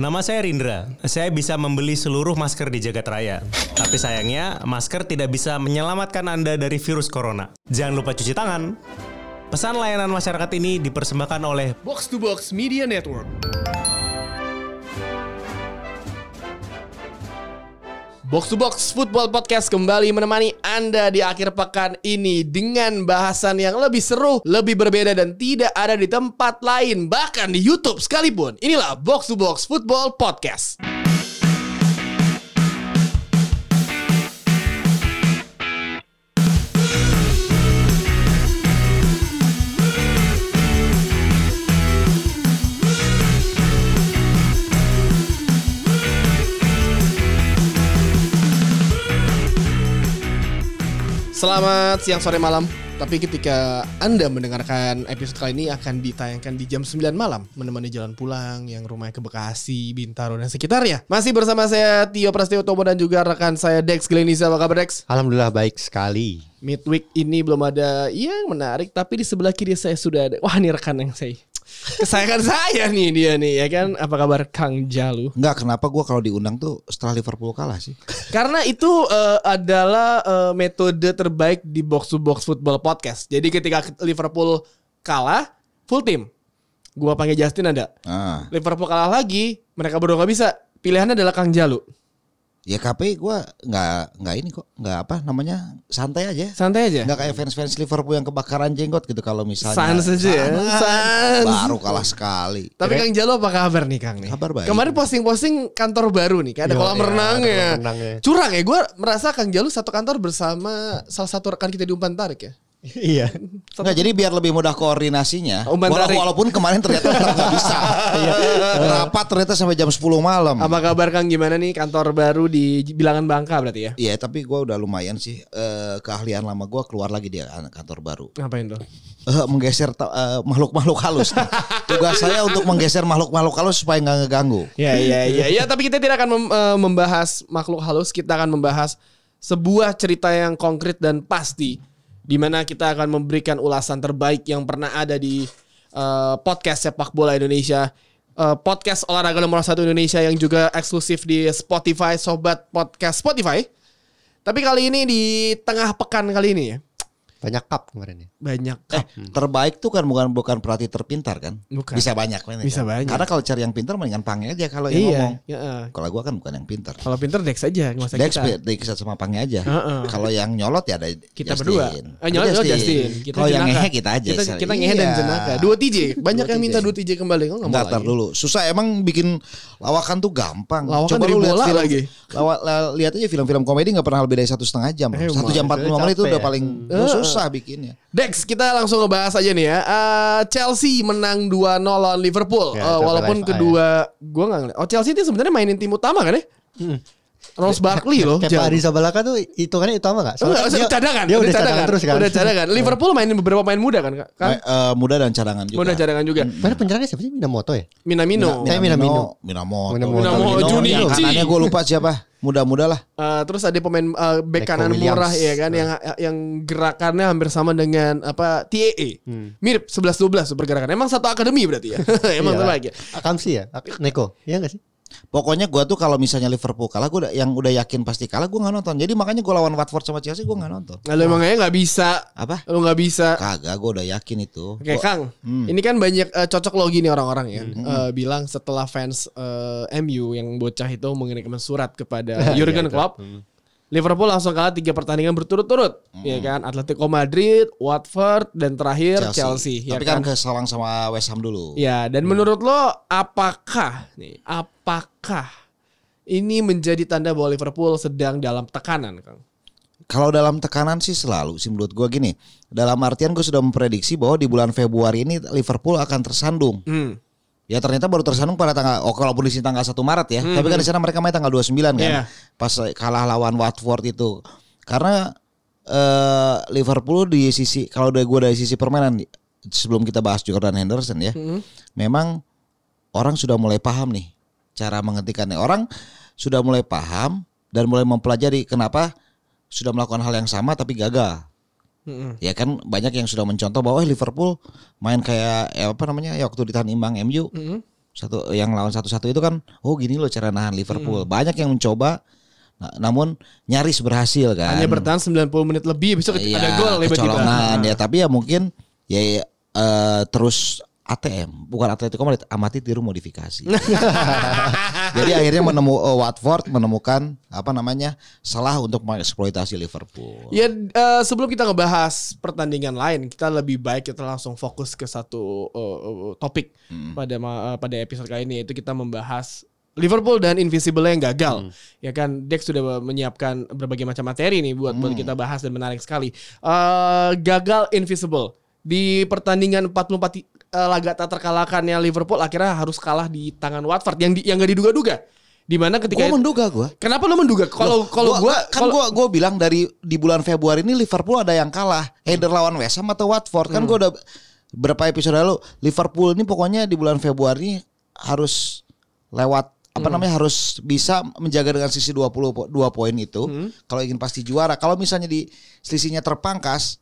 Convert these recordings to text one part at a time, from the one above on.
Nama saya Rindra. Saya bisa membeli seluruh masker di jagat raya. Tapi sayangnya, masker tidak bisa menyelamatkan Anda dari virus corona. Jangan lupa cuci tangan. Pesan layanan masyarakat ini dipersembahkan oleh Box to Box Media Network. Box to Box Football Podcast kembali menemani Anda di akhir pekan ini dengan bahasan yang lebih seru, lebih berbeda dan tidak ada di tempat lain, bahkan di YouTube sekalipun. Inilah Box to Box Football Podcast. Selamat siang, sore, malam. Tapi ketika Anda mendengarkan episode kali ini akan ditayangkan di jam 9 malam Menemani jalan pulang yang rumahnya ke Bekasi, Bintaro, dan sekitarnya Masih bersama saya Tio Prasetyo Tomo dan juga rekan saya Dex Glenisa Apa kabar Dex? Alhamdulillah baik sekali. Midweek ini belum ada yang menarik Tapi di sebelah kiri saya sudah ada Wah ini rekan yang saya Kesayangan saya nih dia nih ya kan Apa kabar Kang Jalu? Enggak, kenapa gua kalau diundang tuh setelah Liverpool kalah sih? Karena itu eh, adalah eh, metode terbaik di box to box football podcast. Jadi ketika Liverpool kalah, full team. Gua panggil Justin ada. Ah, Liverpool kalah lagi, mereka berdua nggak bisa. Pilihannya adalah Kang Jalu. Ya KP gua nggak nggak ini kok, nggak apa namanya santai aja. Santai aja. Nggak kayak fans-fans Liverpool yang kebakaran jenggot gitu kalau misalnya. Sans aja ya. Sans. Baru kalah sekali. Tapi Kang Jalu apa kabar nih Kang nih? Kabar baik. Kemarin posting-posting kantor baru nih, kayak ada Yo, kolam iya, renang ya. Curang ya, gue merasa Kang Jalu satu kantor bersama salah satu rekan kita di Umpan Tarik ya. Iya. Nggak, jadi biar lebih mudah koordinasinya. Wala- tarik. walaupun kemarin ternyata nggak bisa. Rapat ternyata sampai jam 10 malam. Apa kabar Kang gimana nih kantor baru di Bilangan Bangka berarti ya? Iya, tapi gua udah lumayan sih eh, keahlian lama gua keluar lagi dia kantor baru. Ngapain tuh? Eh, menggeser eh, makhluk-makhluk halus. Tugas saya untuk menggeser makhluk-makhluk halus supaya nggak ngeganggu. Ya ya ya ya tapi kita tidak akan mem- eh, membahas makhluk halus, kita akan membahas sebuah cerita yang konkret dan pasti di mana kita akan memberikan ulasan terbaik yang pernah ada di eh, podcast sepak bola Indonesia. Eh, podcast olahraga nomor satu Indonesia yang juga eksklusif di Spotify Sobat Podcast Spotify. Tapi kali ini di tengah pekan kali ini ya Banyak cup kemarin ya. banyak Eh, terbaik tuh kan bukan bukan berarti terpintar kan? Bukan. Bisa banyak kan? Bisa banyak. Karena kalau cari yang pintar mendingan pange aja kalau yang ngomong. iya. ya, eh. Kalau gua kan bukan yang pintar. Kalau pinter Dex aja, nggak usah Dex kita. Dex sama pange aja. Heeh. Kalau yang nyolot ya ada kita Justin. berdua. Eh, nyolot nyolot Justin. Kita Kalau yang ngehe kita aja. Kita, kita ngehe dan Iya. jenaka. Dua TJ. Banyak Dua yang TJ. minta dua TJ kembali. Kok nggak mau Enggak, tar lagi? dulu. Susah emang bikin lawakan tuh gampang. Lawakan dari lu lihat film- lagi. lawa- la- lihat aja film-film komedi nggak pernah lebih dari satu setengah jam. Eh, Satu jam emang. 45 menit itu udah ya. paling Eh. Susah bikinnya. Dex, kita langsung ngebahas aja nih ya. Eh, Chelsea menang 2-0 lawan Liverpool. Ya, itu walaupun kedua gua nggak ngeliat. Oh, Chelsea itu sebenarnya mainin tim utama kan ya? Ross Barkley loh. Jangan. Pak Rizabalaga tuh hitungannya utama gak? Enggak, dia, cadangan. Dia udah cadangan, terus kan. Udah cadangan. Liverpool mainin beberapa pemain muda kan? kan? Eh, eh, muda dan cadangan juga. Muda cadangan juga. Mana penyerangnya siapa sih? Minamoto ya? Minamino. Saya Minamino. Minamoto. Minamoto. Minamoto, Junichi. Kanannya gue lupa siapa. Muda-muda lah. Eh, terus ada pemain eh, bek Neko kanan Williams. murah ya kan yang yang gerakannya hampir sama dengan apa TAE. Mirip 11 12 tuh pergerakan. Emang satu akademi berarti ya. Emang Iya. terbaik ya. Akamsi ya? Neko. Iya gak sih? Pokoknya gue tuh kalau misalnya Liverpool kalah, gue yang udah yakin pasti kalah, gue nggak nonton. Jadi makanya gue lawan Watford sama Chelsea gue nggak nonton. Nah, emangnya nggak bisa. Apa? Lu nggak bisa. Kagak, gue udah yakin itu. Oke Gua- Kang, Hmm. ini kan banyak eh, cocok logi nih orang-orang ya. Eh, bilang setelah fans eh, MU yang bocah itu mengirimkan surat kepada Jurgen itu. Klopp, Liverpool langsung kalah tiga pertandingan berturut-turut, ya kan? Atletico Madrid, Watford, dan terakhir Chelsea, ya Tapi kan? kan kesalang sama West Ham dulu. Ya, dan menurut lo apakah nih, apakah ini menjadi tanda bahwa Liverpool sedang dalam tekanan, Kang? Kalau dalam tekanan sih selalu sih menurut gue gini. Dalam artian gue sudah memprediksi bahwa di bulan Februari ini Liverpool akan tersandung. Hmm. Ya ternyata baru tersandung pada tanggal oh kalaupun di sini tanggal 1 Maret ya. Tapi kan di sana mereka main tanggal 29 kan. Iya. Pas kalah lawan Watford itu. Karena eh Liverpool di sisi kalau dari gue dari sisi permainan sebelum kita bahas Jordan Henderson ya. Memang orang sudah mulai paham nih cara menghentikannya. Orang sudah mulai paham dan mulai mempelajari kenapa sudah melakukan hal yang sama tapi gagal. Mm-mm. Ya kan banyak yang sudah mencontoh bahwa eh, Liverpool main kayak ya apa namanya ya waktu ditahan imbang MU Mm-mm. Satu yang lawan satu-satu itu kan oh gini loh cara nahan Liverpool. Hmm. Banyak yang mencoba na- namun nyaris berhasil kan. Hanya bertahan 90 menit lebih bisa Iya, ada gol tiba-tiba. kecolongan Nah. ya tapi ya mungkin ya, ya, eh, terus ATM bukan Atletico Madrid amati tiru modifikasi. Jadi akhirnya menemu eh, Watford menemukan apa namanya salah untuk mengeksploitasi Liverpool. Ya eh, sebelum kita ngebahas pertandingan lain, kita lebih baik kita langsung fokus ke satu eh, topik Hmm. pada eh, pada episode kali ini yaitu kita membahas Liverpool dan Invisible yang gagal. Ya kan Dex sudah menyiapkan berbagai macam materi nih buat buat kita bahas dan menarik sekali. Eh, gagal Invisible di pertandingan 44 eh, laga tak terkalahkannya Liverpool akhirnya harus kalah di tangan Watford yang di, yang gak diduga-duga. Di mana ketika Gue menduga gue. Kenapa lu menduga? Kalau kalau Gua- gua kan kalau- gua gua bilang dari di bulan Februari ini Liverpool ada yang kalah, either lawan West Ham atau Watford. Kan gua udah berapa episode lalu Liverpool ini pokoknya di bulan Februari harus lewat apa namanya harus bisa menjaga dengan sisi 20 po- dua poin itu kalau ingin pasti juara. Kalau misalnya di selisihnya terpangkas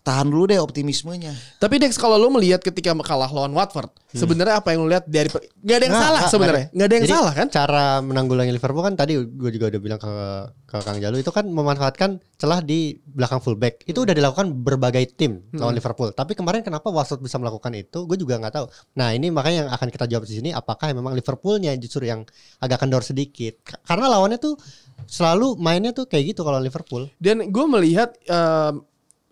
tahan dulu deh optimismenya. Tapi Dex kalau lu melihat ketika kalah lawan Watford, sebenarnya apa yang lu lihat dari nggak ada yang Nggak, salah sebenarnya, nggak ada yang Jadi, salah kan? Cara menanggulangi Liverpool kan tadi gue juga udah bilang ke ke Kang Jalu itu kan memanfaatkan celah di belakang fullback. Itu udah dilakukan berbagai tim lawan Liverpool. Tapi kemarin kenapa Watford bisa melakukan itu? Gue juga nggak tahu. Nah ini makanya yang akan kita jawab di sini. Apakah memang Liverpoolnya justru yang agak kendor sedikit? Ka- Karena lawannya tuh selalu mainnya tuh kayak gitu kalau Liverpool. Dan gue melihat em,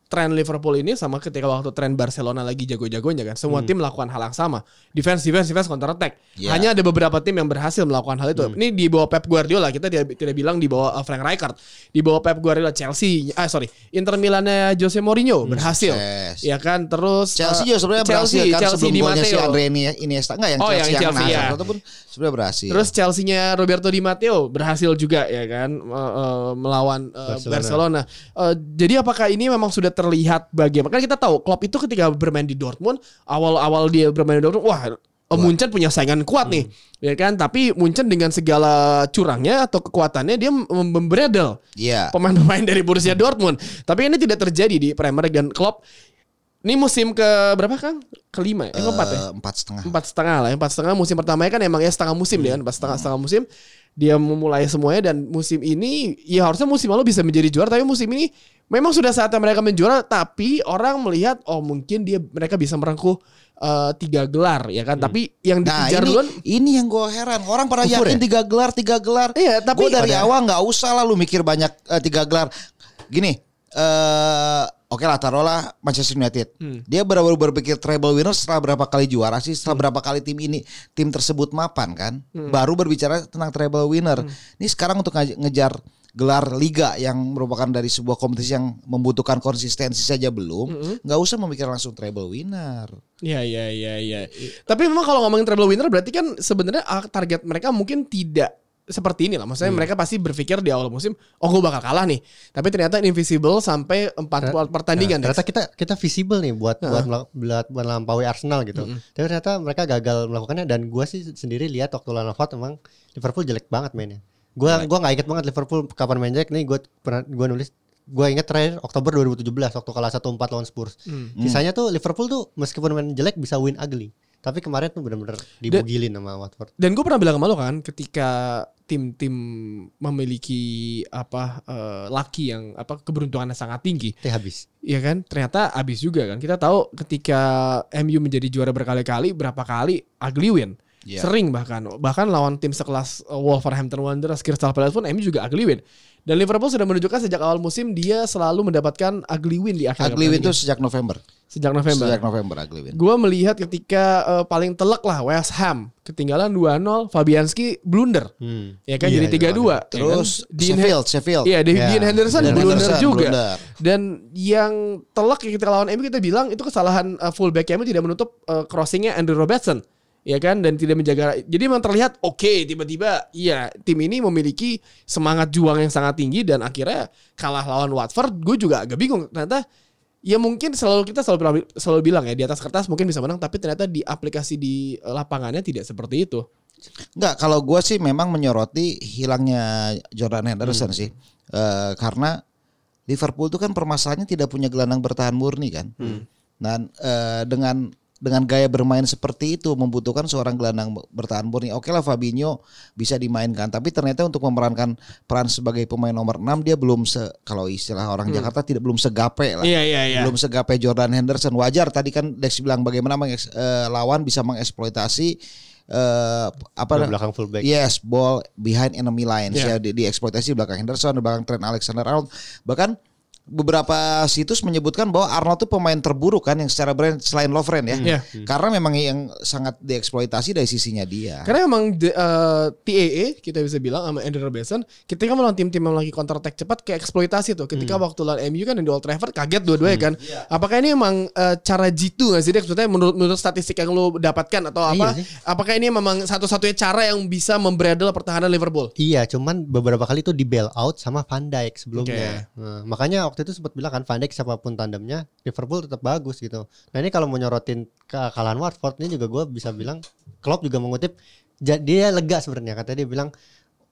tren Liverpool ini sama ketika waktu tren Barcelona lagi jago-jagonya kan. Semua tim melakukan hal yang sama. Defense, defense, defense, counter attack. Ya. Hanya ada beberapa tim yang berhasil melakukan hal itu. Ini di bawah Pep Guardiola. Kita tidak, tidak bilang di bawah uh, Frank Rijkaard. Di bawah Pep Guardiola Chelsea. Ah sorry. Inter Milannya Jose Mourinho berhasil. sukses. Ya kan. Terus Chelsea uh, juga sebenarnya berhasil Chelsea, kan Chelsea sebelum di golnya si Matteo. Andre ini Iniesta enggak yang Oh, Chelsea yang yang, Chelsea, ya. ataupun sebenarnya berhasil. Terus Chelsea-nya Roberto Di Matteo berhasil juga ya kan eh, melawan eh, Barcelona. Barcelona. Jadi apakah ini memang sudah terlihat bagaimana? Kan kita tahu Klopp itu ketika bermain di Dortmund, awal-awal dia bermain di Dortmund, wah eh, Munchen punya saingan kuat nih. Ya kan? Tapi Munchen dengan segala curangnya atau kekuatannya dia mem- membredel Iya. pemain-pemain dari Borussia Dortmund. Tapi ini tidak terjadi di Premier League dan Klopp ini musim ke berapa Kang? Kelima, ya? Eh, keempat ya? Eh, empat setengah. empat setengah lah empat setengah musim pertamanya kan emang ya setengah musim dia kan setengah setengah musim dia memulai semuanya dan musim ini ya harusnya musim lalu bisa menjadi juara tapi musim ini memang sudah saatnya mereka menjuara tapi orang melihat oh mungkin dia mereka bisa merengkuh eh, tiga gelar ya kan tapi yang Nah dikejar ini, duluan ini yang gue heran Orang pada yakin ya? tiga gelar Tiga gelar Iya, tapi- Gue dari Ada. awal nggak usah lah Lu mikir banyak eh, Tiga gelar Gini eh Oke lah taruhlah Manchester United Hmm. Dia baru berpikir treble winner Setelah berapa kali juara sih Setelah Hmm. berapa kali tim ini Tim tersebut mapan kan Baru berbicara tentang treble winner Hmm. Ini sekarang untuk ngejar gelar liga yang merupakan dari sebuah kompetisi yang membutuhkan konsistensi saja belum, Hmm. nggak usah memikir langsung treble winner. Iya iya iya iya. Tapi memang kalau ngomongin treble winner berarti kan sebenarnya ah, target mereka mungkin tidak seperti ini lah. Maksudnya Hmm. mereka pasti berpikir di awal musim, oh gue bakal kalah nih. Tapi ternyata invisible sampai empat pertandingan. Nah, ternyata kita kita visible nih buat buat melak- buat buat melampaui Arsenal gitu. Tapi ternyata mereka gagal melakukannya dan gua sih sendiri lihat waktu lawan Watford emang Liverpool jelek banget mainnya. Gua gua nggak inget banget Liverpool kapan main jelek nih gua pernah gua nulis gua inget terakhir Oktober 2017 waktu kalah 1-4 lawan Spurs. Sisanya tuh Liverpool tuh meskipun main jelek bisa win ugly. Tapi kemarin tuh bener-bener dibugilin sama Watford. Dan gue pernah bilang sama lo kan, ketika tim-tim memiliki apa eh, laki yang apa keberuntungannya sangat tinggi, Teh habis. Iya kan? Ternyata abis juga kan. Kita tahu ketika MU menjadi juara berkali-kali, berapa kali ugly win. Iya. Sering bahkan. Bahkan lawan tim sekelas uh, Wolverhampton Wanderers, Crystal Palace pun MU juga ugly win. Dan Liverpool sudah menunjukkan sejak awal musim dia selalu mendapatkan ugly win di akhir Ugly win itu sejak November. Sejak November. Sejak November ugly win. Gue melihat ketika uh, paling telak lah West Ham ketinggalan 2-0, Fabianski blunder. Hmm. Ya kan Iya, jadi itu 3-2. ya kan? Terus Dean Sheffield, Sheffield. Iya, Dean, Ya. Dean Henderson Dean blunder Henderson juga. blunder. Dan yang telak ketika lawan MU kita bilang itu kesalahan uh, fullback MU tidak menutup uh, crossingnya Andrew Robertson. Ya kan dan tidak menjaga. Jadi memang terlihat oke tiba-tiba iya tim ini memiliki semangat juang yang sangat tinggi dan akhirnya kalah lawan Watford. Gue juga agak bingung ternyata ya mungkin selalu kita selalu bilang- selalu bilang ya di atas kertas mungkin bisa menang tapi ternyata di aplikasi di uh, lapangannya tidak seperti itu. Enggak, kalau gua sih memang menyoroti hilangnya Jordan Henderson sih. Eh, karena Liverpool itu kan permasalahannya tidak punya gelandang bertahan murni kan. Dan eh, dengan dengan gaya bermain seperti itu membutuhkan seorang gelandang bertahan murni. Oke lah Fabinho bisa dimainkan, tapi ternyata untuk memerankan peran sebagai pemain nomor 6 dia belum se kalau istilah orang Jakarta tidak belum segape lah. Hmm. Iya, iya, iya. Belum segape Jordan Henderson. Wajar tadi kan Dex bilang bagaimana mengeks- eh, lawan bisa mengeksploitasi eh apa Di belakang fullback. Yes, ball behind enemy lines Yeah. ya di, dieksploitasi di belakang Henderson, di belakang Trent Alexander-Arnold. Bahkan beberapa situs menyebutkan bahwa Arnold tuh pemain terburuk kan yang secara brand selain Lovren ya. Iya. Karena memang yang sangat dieksploitasi dari sisinya dia. Karena emang de- eh, TAA kita bisa bilang sama Andrew Robertson ketika melawan tim-tim yang lagi counter attack cepat ke eksploitasi tuh. Ketika waktu lawan MU kan di Old Trafford kaget dua-duanya kan. Apakah ini emang eh, cara jitu gak sih Dex? Maksudnya menurut menurut statistik yang lu dapatkan atau apa? Iya sih. apakah ini memang satu-satunya cara yang bisa membredel pertahanan Liverpool? Iya, cuman beberapa kali tuh di bail out sama Van Dijk sebelumnya. Nah, makanya waktu itu sempat bilang kan Van Dijk siapa pun tandemnya Liverpool tetap bagus gitu. Nah ini kalau mau nyorotin kekalahan Watford ini juga gue bisa bilang Klopp juga mengutip dia lega sebenarnya katanya dia bilang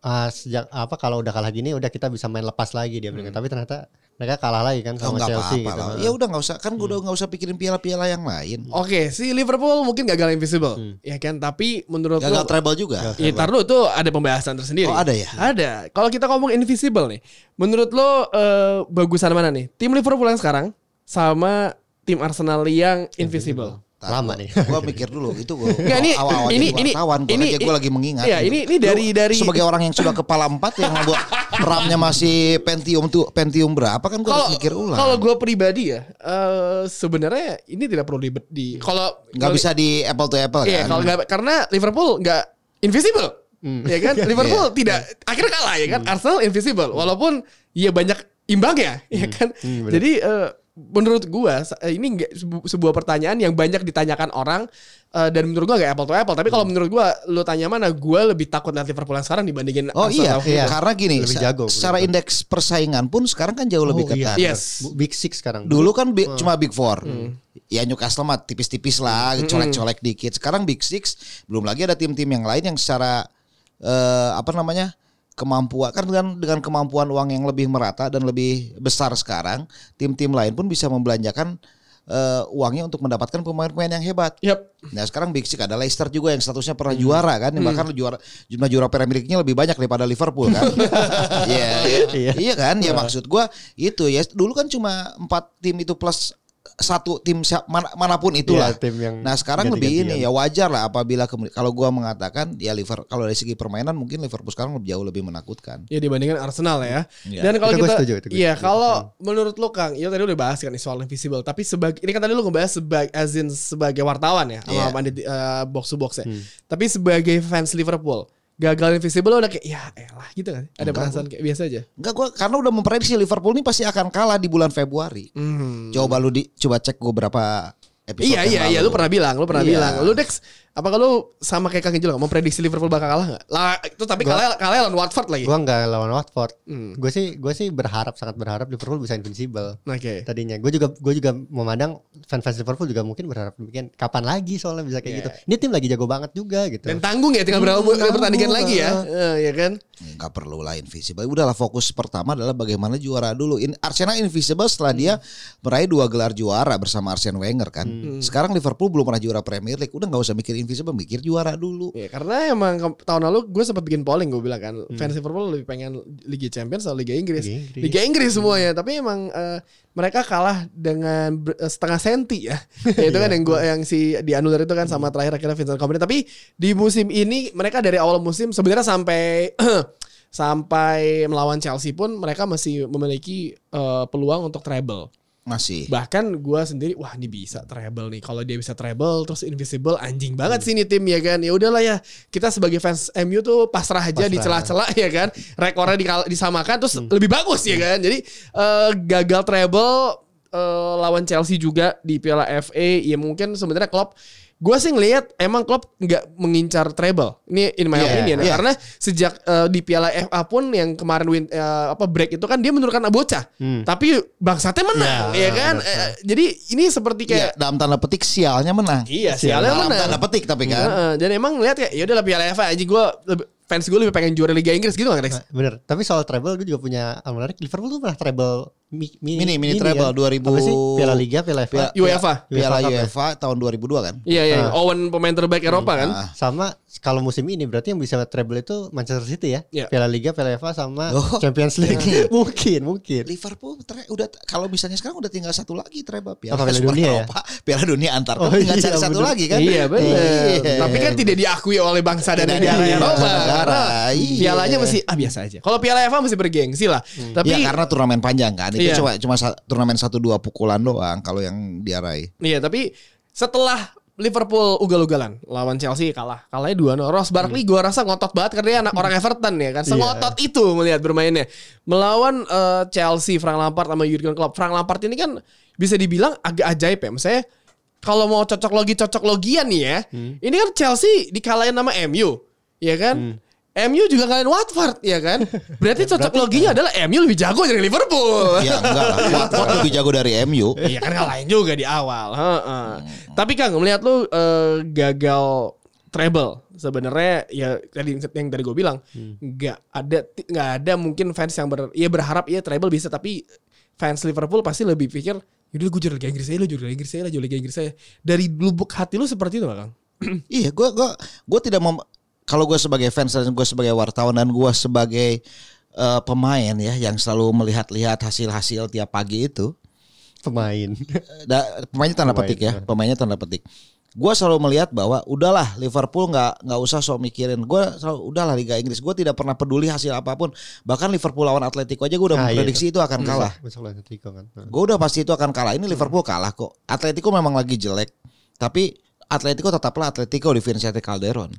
ah, sejak apa kalau udah kalah gini udah kita bisa main lepas lagi dia bilang. Tapi ternyata mereka kalah lagi kan Oh, sama nggak Chelsea apa-apa gitu. lah. Ya udah nggak usah kan gue udah nggak usah pikirin piala-piala yang lain. Oke, si Liverpool mungkin gagal invisible, ya kan? Tapi menurut Gagal lu, treble juga. Ya, tar lu tuh ada pembahasan tersendiri. Oh, ada ya? Ada. Kalau kita ngomong invisible nih, menurut lo eh, bagusan mana nih? Tim Liverpool yang sekarang sama tim Arsenal yang invisible. Lama nih. Gue mikir dulu itu gue Enggak, ini- awal-awal ini- jadi ini- wartawan gue ini- aja gue lagi mengingat. Iya, gitu. ini- ini dari- Lu dari- sebagai orang yang sudah kepala empat yang buat RAM-nya masih Pentium tuh Pentium berapa kan gue harus mikir ulang. kalau gue pribadi ya, eh, sebenarnya ini tidak perlu di, di kalau nggak bisa di apple to apple Iya, kan. kalau nggak karena Liverpool nggak invisible. Ya kan? Liverpool Iya. tidak akhirnya kalah ya kan. Arsenal invisible walaupun ya banyak imbangnya ya kan. Jadi eh, menurut gua eh, ini sebu- sebuah pertanyaan yang banyak ditanyakan orang eh, dan menurut gua nggak apple to apple. Tapi kalau menurut gua lu tanya mana, gua lebih takut lihat Liverpool yang sekarang dibandingin Oh iya. Iya. karena gini, Lebih jago, secara begitu. indeks persaingan pun sekarang kan jauh lebih Oh, iya. ketat. Yes. Bu- Big Six sekarang. Dulu kan bi- Hmm. cuma Big Four. Ya Newcastle mah tipis-tipis lah, colek-colek dikit. Sekarang Big Six, belum lagi ada tim-tim yang lain yang secara eh, apa namanya kemampuan kan dengan dengan kemampuan uang yang lebih merata dan lebih besar sekarang, tim-tim lain pun bisa membelanjakan eh, uangnya untuk mendapatkan pemain-pemain yang hebat. Yap. Nah sekarang Big Six ada Leicester juga yang statusnya pernah juara kan, yang bahkan juara jumlah juara Premier League-nya lebih banyak daripada Liverpool kan. Iya, iya, iya kan? Ya maksud gua itu ya dulu kan cuma empat tim itu plus satu tim siap- mana, mana pun itulah. Iya, tim yang nah sekarang lebih ini ya wajar lah apabila kalau gua mengatakan ya Liverpool kalau dari segi permainan mungkin Liverpool sekarang lebih jauh lebih menakutkan. Ya dibandingkan Arsenal ya. Iya. Dan kalau gue kita setuju, itu gue Iya, setuju. kalau menurut lo Kang, ya tadi udah bahas kan soal invisible, tapi sebagai ini kan tadi lo ngebahas sebagai as in sebagai wartawan ya sama Iya. pandit eh, box to box ya. Tapi sebagai fans Liverpool, gagal invisible lo udah kayak ya elah gitu kan. Ada perasaan kayak biasa aja. Enggak gua karena udah memprediksi Liverpool ini pasti akan kalah di bulan Februari. Hmm. Coba lu di coba cek gua berapa episode Iya iya iya lalu. lu pernah bilang, lu pernah Iya. bilang. Lu Dex, apa kalau sama kayak Kang nggak mau prediksi Liverpool bakal kalah nggak? Lah itu tapi kalah kalah lawan Watford lagi. Gua nggak lawan Watford. Hmm. Gue sih gue sih berharap sangat berharap Liverpool bisa invincible. Oke. Tadinya gue juga gue juga memandang fans-fans Liverpool juga mungkin berharap demikian. Kapan lagi soalnya bisa kayak Iya. gitu. Ini tim lagi jago banget juga gitu. Dan tanggung ya tinggal berapa Hmm, pertandingan lagi ya. Eh, ya kan? nggak perlu lah invisible. Udahlah fokus pertama adalah bagaimana juara dulu. In, Arsenal invisible setelah dia meraih dua gelar juara bersama Arsene Wenger kan. Sekarang Liverpool belum pernah juara Premier League. Udah nggak usah mikir invisible, mikir juara dulu. Ya, karena emang tahun lalu gue sempat bikin polling gue bilang kan Hmm. fans Liverpool lebih pengen Liga Champions atau Liga Inggris. Liga Inggris. Liga Inggris semuanya, tapi emang eh, mereka kalah dengan eh, setengah senti ya. ya itu kan yang gua yang si dianulir itu kan sama terakhir akhirnya Vincent Kompany. Tapi di musim ini mereka dari awal musim sebenarnya sampai sampai melawan Chelsea pun mereka masih memiliki eh, peluang untuk treble. Masih. Bahkan gua sendiri wah ini bisa treble nih. Kalau dia bisa treble terus invisible anjing banget sih ini tim ya kan. Ya udahlah ya. Kita sebagai fans MU tuh pasrah aja di Pasrah. celah-celah ya kan. Rekornya dikal- disamakan terus lebih bagus ya kan. Jadi eh, gagal treble eh, lawan Chelsea juga di Piala FA ya mungkin sebenarnya Klopp Gue sih ngelihat emang Klopp nggak mengincar treble. Ini in my Iya, opinion ya. iya. Karena sejak eh, di Piala FA pun yang kemarin win, eh, apa break itu kan dia menurunkan bocah. Hmm. Tapi bangsatnya menang Ya, ya kan. benar. Eh, jadi ini seperti Iya, kayak dalam tanda petik sialnya menang. Iya, sialnya dalam menang. tanda petik tapi kan. Heeh, dan emang ngeliat ya, ya udah Piala FA aja gue fans gue lebih pengen juara Liga Inggris gitu kan Lex? Bener. Tapi soal treble gue juga punya hal menarik. Liverpool tuh pernah treble mi- Mini- mini treble, kan? 2000 Apa sih? Piala Liga, Piala FA. UEFA. Piala UEFA ya? UEFA tahun 2002 kan? Iya iya, Owen pemain terbaik Eropa kan? Ah. Sama kalau musim ini berarti yang bisa treble itu Manchester City ya. Iya. Piala Liga, Piala FA sama Oh. Champions League. mungkin, mungkin. Liverpool tre- udah kalau misalnya sekarang udah tinggal satu lagi treble Piala, Apa, Piala Dunia ya? Eropa, Piala Dunia antar Oh, tinggal iya, cari satu bener. lagi kan? Iya benar. Iya. Tapi kan tidak diakui oleh bangsa dan negara Eropa. bangsa negara, iya. Pialanya masih ah biasa aja. Kalau Piala FA masih bergengsi lah. Tapi ya karena turnamen panjang kan. Itu Iya. cuma cuma turnamen satu dua pukulan doang kalau yang diarai. Iya, tapi setelah Liverpool ugal-ugalan lawan Chelsea kalah. Kalahnya 2-0. Ross Barkley Hmm. gua rasa ngotot banget karena dia anak orang Everton ya kan. Sengotot itu melihat bermainnya. Melawan eh, Chelsea Frank Lampard sama Jurgen Klopp. Frank Lampard ini kan bisa dibilang agak ajaib ya. Misalnya kalau mau cocok logi cocok logian nih ya. Hmm. Ini kan Chelsea dikalahin sama MU, ya kan? Hmm. MU juga kalian Watford ya kan? Berarti cocok loginya adalah MU lebih jago dari Liverpool. Ya enggak lah. Watford lebih jago dari MU. Iya kan ngalahin juga di awal. Heeh. Tapi Kang melihat lu eh, gagal treble sebenarnya ya tadi yang tadi gue bilang nggak ada nggak ada mungkin fans yang ber ya berharap ya treble bisa tapi fans Liverpool pasti lebih pikir yaudah gue juara Liga Inggris aja, lu juara Liga Inggris aja, lah, juara Liga Inggris aja. Dari lubuk hati lu seperti itu gak Kang? Iya, gue gua gua tidak mau kalau gue sebagai fans dan gue sebagai wartawan dan gue sebagai eh, pemain ya yang selalu melihat-lihat hasil-hasil tiap pagi itu, Pemain. eh, da- pemainnya tanda Pemain, petik ya, pemainnya tanda petik. Gue selalu melihat bahwa udahlah Liverpool nggak nggak usah sok mikirin. Gue selalu udahlah Liga Inggris. Gue tidak pernah peduli hasil apa pun. Bahkan Liverpool lawan Atletico aja gue udah Ah, iya, memprediksi itu akan kalah. Lawan Atletico kan. Nah. Gue udah pasti itu akan kalah. Ini Liverpool kalah kok. Atletico memang lagi jelek, tapi Atletico tetaplah Atletico di Vicente Calderon.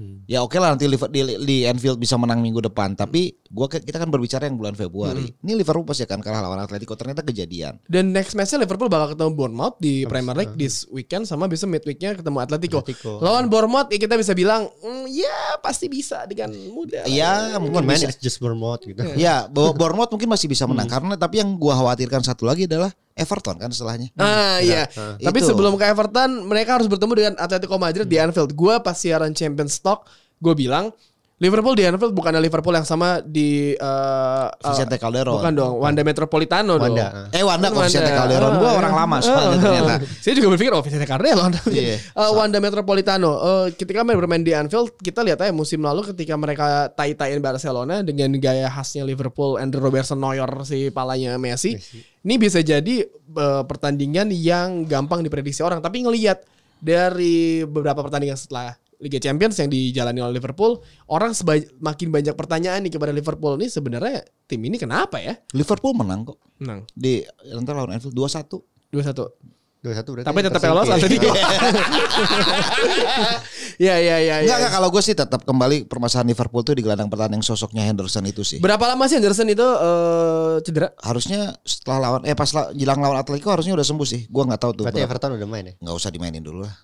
Iya. Ya oke lah nanti Liver- di, di Anfield bisa menang minggu depan, tapi gua kita kan berbicara yang bulan Februari. Ini Liverpool pasti akan kalah lawan Atletico. Ternyata kejadian. Dan next matchnya Liverpool bakal ketemu Bournemouth di Premier League this weekend sama bisa midweeknya ketemu Atletico. Atletico. Lawan Bournemouth ya kita bisa bilang, "Hmm, ya pasti bisa dengan mudah. Iya, Mungkin mungkin main bisa. is just Bournemouth gitu. Ya, Bo- Bournemouth mungkin masih bisa menang karena tapi yang gua khawatirkan satu lagi adalah Everton kan setelahnya. Ah iya. Tapi Itu. sebelum ke Everton, mereka harus bertemu dengan Atletico Madrid di Anfield. Gua pas siaran Champions Talk, gue bilang Liverpool di Anfield bukan Liverpool yang sama di eh, Vicente eh, Calderon. Bukan dong, Wanda Metropolitano dong. Wanda. Eh Wanda kok. Vicente Calderon. Gua Ah, orang iya. lama soalnya Ah, ternyata. Saya juga berpikir oh Vicente Calderon. Iya. Eh, Wanda Metropolitano. Eh, ketika mereka bermain di Anfield, kita lihat aja musim lalu ketika mereka tai-taiin Barcelona dengan gaya khasnya Liverpool, Andrew Robertson Neuer si palanya Messi. Ini bisa jadi eh, pertandingan yang gampang diprediksi orang, tapi ngelihat dari beberapa pertandingan setelah Liga Champions yang dijalani oleh Liverpool, orang makin banyak pertanyaan nih kepada Liverpool ini sebenarnya tim ini kenapa ya? Liverpool menang kok Menang di nanti lawan Anfield 2-1. 2-1. Dua satu berarti. Tapi tetap tersingkir. lolos Atletico. Ya ya ya Enggak, ya. enggak kalau gue sih tetap kembali permasalahan Liverpool tuh di gelandang pertahanan yang sosoknya Henderson itu sih. Berapa lama sih Anderson itu eh, cedera? harusnya setelah lawan eh pas la- jelang lawan Atletico harusnya udah sembuh sih. Gua nggak tahu tuh. Berarti berapa. Everton udah main ya? nggak usah dimainin dulu lah.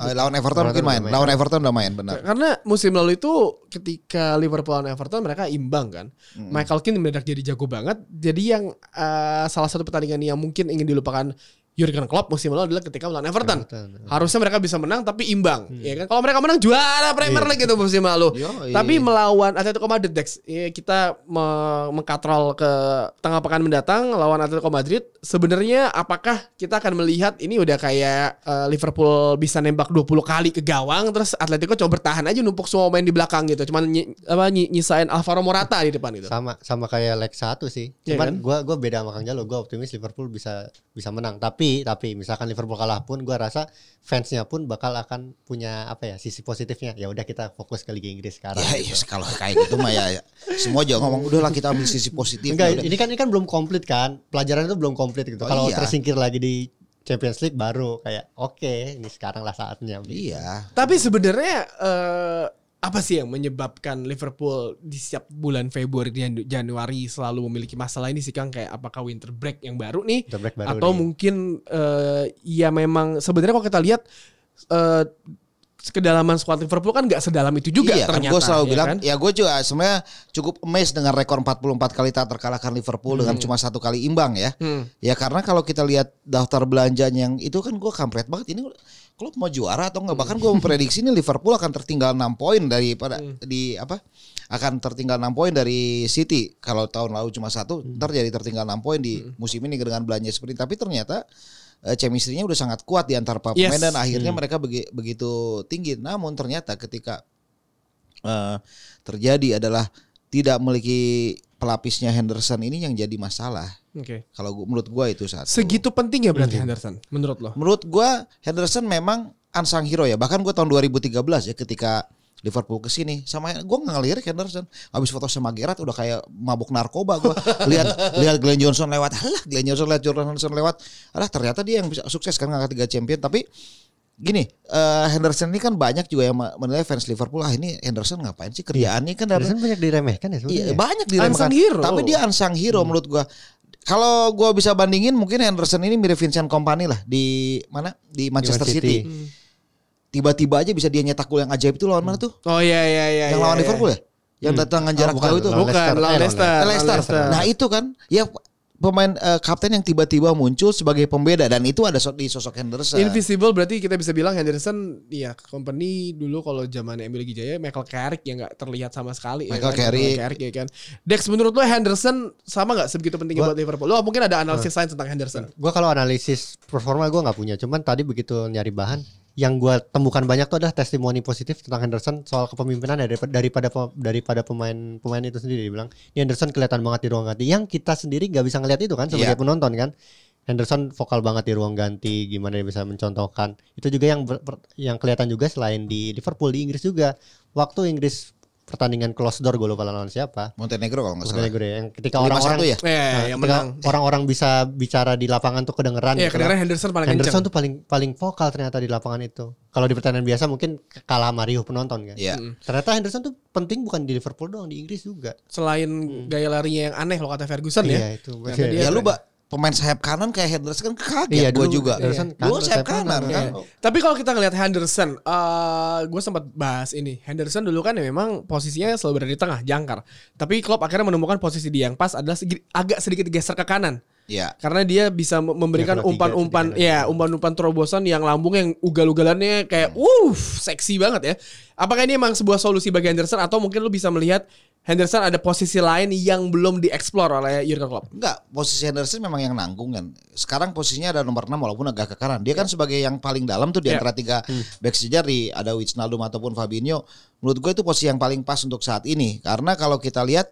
Eh, lawan Everton mungkin main. main. Lawan Everton udah main benar. Karena musim lalu itu ketika Liverpool lawan Everton mereka imbang kan. Michael Keane mendadak jadi jago banget. Jadi yang eh, salah satu pertandingan yang mungkin ingin dilupakan Jurgen Klopp musim lalu adalah ketika melawan Everton. Everton. Harusnya mereka bisa menang tapi imbang, ya kan? Kalau mereka menang juara Premier League itu musim lalu. Yoi. Tapi melawan Atletico Madrid Dex, ya, kita me- mengkatrol ke tengah pekan mendatang lawan Atletico Madrid. Sebenarnya apakah kita akan melihat ini udah kayak eh, Liverpool bisa nembak 20 kali ke gawang terus Atletico coba bertahan aja numpuk semua main di belakang gitu. Cuman ny- apa ny- nyisain Alvaro Morata di depan itu. Sama sama kayak leg satu sih. Iya Cuman kan? gua gua beda sama Kang Jalo. Gua optimis Liverpool bisa bisa menang. Tapi tapi misalkan Liverpool kalah pun gua rasa fansnya pun bakal akan punya apa ya sisi positifnya. Ya udah kita fokus ke Liga Inggris sekarang. Ya, gitu. ya kalau kayak gitu mah ya, ya. semua juga ngomong udahlah kita ambil sisi positif. Enggak, ini kan ini kan belum komplit kan. Pelajaran itu belum komplit gitu. Oh, Kalau iya. tersingkir lagi di Champions League baru kayak oke, ini sekarang lah saatnya. Iya. Tapi sebenarnya eh, apa sih yang menyebabkan Liverpool di setiap bulan Februari dan Januari selalu memiliki masalah ini sih Kang kayak apakah winter break yang baru nih Winter break baru atau nih. mungkin eh, ya memang sebenarnya kalau kita lihat eh, kedalaman squad Liverpool kan nggak sedalam itu juga iya, ternyata. Gue selalu ya bilang, kan? ya gue juga sebenarnya cukup amazed dengan rekor 44 kali tak terkalahkan Liverpool dengan cuma satu kali imbang ya. Hmm. Ya karena kalau kita lihat daftar belanjanya yang itu kan gue kampret banget. Ini klub mau juara atau enggak bahkan gue memprediksi ini Liverpool akan tertinggal 6 poin daripada di apa? Akan tertinggal 6 poin dari City. Kalau tahun lalu cuma satu ntar jadi tertinggal 6 poin di musim ini dengan belanja seperti tapi ternyata eh, chemistry-nya udah sangat kuat di antara para pemain Yes. dan akhirnya mereka begi- begitu tinggi namun ternyata ketika eh, terjadi adalah tidak memiliki pelapisnya Henderson ini yang jadi masalah Oke. kalau gua, menurut gua itu satu Segitu penting ya berarti Henderson menurut lo? menurut gua Henderson memang unsung hero ya. Bahkan gua tahun 2013 ya ketika Liverpool ke sini sama gua nggak ngelirik Henderson habis foto sama Gerrard udah kayak mabuk narkoba gua lihat lihat Glenn Johnson lewat alah Glenn Johnson lihat Jordan Henderson lewat alah ternyata dia yang bisa sukses kan ngangkat tiga champion tapi gini eh, Henderson ini kan banyak juga yang menilai fans Liverpool ah ini Henderson ngapain sih kerjaannya kan Henderson banyak diremehkan ya. Iya, banyak di Unsung hero. Tapi dia unsung hero menurut gua. Kalau gua bisa bandingin mungkin Henderson ini mirip Vincent Kompany lah di mana? Di Manchester Man City. City. Tiba-tiba aja bisa dia nyetak gol yang ajaib itu lawan mana tuh? Oh iya iya iya. yang iya, lawan iya. Liverpool ya? Yang datang jarak bukan, jauh itu. Bukan, Leicester. lawan Leicester. Eh, Leicester. Leicester. Nah, itu kan ya pemain eh, kapten yang tiba-tiba muncul sebagai pembeda dan itu ada so- di sosok Henderson. Invisible berarti kita bisa bilang Henderson ya company dulu kalau zaman Emil Gijaya Michael Carrick yang nggak terlihat sama sekali Michael ya kan? Carrick. Michael Carrick ya kan Dex menurut lo Henderson sama nggak sebegitu pentingnya Gua- buat Liverpool lo mungkin ada analisis lain tentang Henderson Gue kalau analisis performa gue nggak punya, cuman tadi begitu nyari bahan, yang gue temukan banyak tuh adalah testimoni positif tentang Henderson soal kepemimpinan daripada daripada daripada pemain pemain itu sendiri. Dia bilang, ini Henderson kelihatan banget di ruang ganti. Yang kita sendiri nggak bisa ngeliat itu kan sebagai Iya. penonton kan. Henderson vokal banget di ruang ganti, gimana dia bisa mencontohkan. Itu juga yang ber- yang kelihatan juga selain di Liverpool di Inggris juga. Waktu Inggris pertandingan close door gue lupa lawan siapa. Montenegro kalau nggak salah. Montenegro ya. Yang ketika 5-1 orang-orang ya? eh Nah, yang ketika menang orang-orang bisa bicara di lapangan tuh kedengeran Iya gitu kedengeran lah. Henderson paling Henderson kenceng tuh paling paling vokal ternyata di lapangan itu. Kalau di pertandingan biasa mungkin kalah sama riuh penonton kan. Iya. Ternyata Henderson tuh penting bukan di Liverpool doang, di Inggris juga. selain gaya larinya yang aneh lo kata Ferguson Iya ya itu. Karena Iya, dia- Ya lu Mbak pemain sayap kanan kayak Henderson kan kaget Iya, gua dulu juga. Henderson Dulu kanan, sayap sayap kanan kanan, kan. Iya. Tapi kalau kita ngelihat Henderson, eh gue sempat bahas ini. Henderson dulu kan ya memang posisinya selalu berada di tengah, jangkar. Tapi Klopp akhirnya menemukan posisi dia yang pas adalah segi- agak sedikit geser ke kanan. Iya. Karena dia bisa me- memberikan Ya, umpan-umpan, ya umpan-umpan terobosan yang lambung yang ugal-ugalannya kayak, uh, seksi banget ya. Apakah ini emang sebuah solusi bagi Henderson atau mungkin lu bisa melihat Henderson ada posisi lain yang belum dieksplor oleh Jurgen Klopp? Enggak, posisi Henderson memang yang nanggung kan. Sekarang posisinya ada nomor 6 walaupun agak ke kanan. Dia kan sebagai yang paling dalam tuh di Ya. antara tiga back sejari ada Wijnaldum ataupun Fabinho. Menurut gue itu posisi yang paling pas untuk saat ini. Karena kalau kita lihat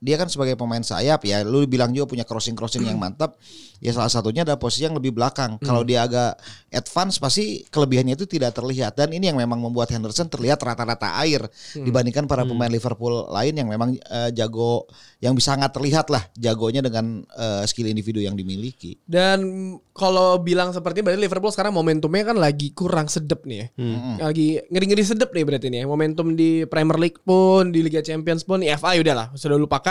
dia kan sebagai pemain sayap ya lu bilang juga punya crossing crossing yang mantap ya salah satunya ada posisi yang lebih belakang. Kalau dia agak advance pasti kelebihannya itu tidak terlihat. Dan ini yang memang membuat Henderson terlihat rata-rata air dibandingkan para pemain Liverpool lain yang memang eh, jago yang bisa sangat terlihat lah jagonya dengan eh, skill individu yang dimiliki. Dan kalau bilang seperti ini, berarti Liverpool sekarang momentumnya kan lagi kurang sedep nih ya. Lagi ngeri-ngeri sedep nih berarti nih ya. Momentum di Premier League pun, di Liga Champions pun, di FA ya udahlah, sudah lupakan.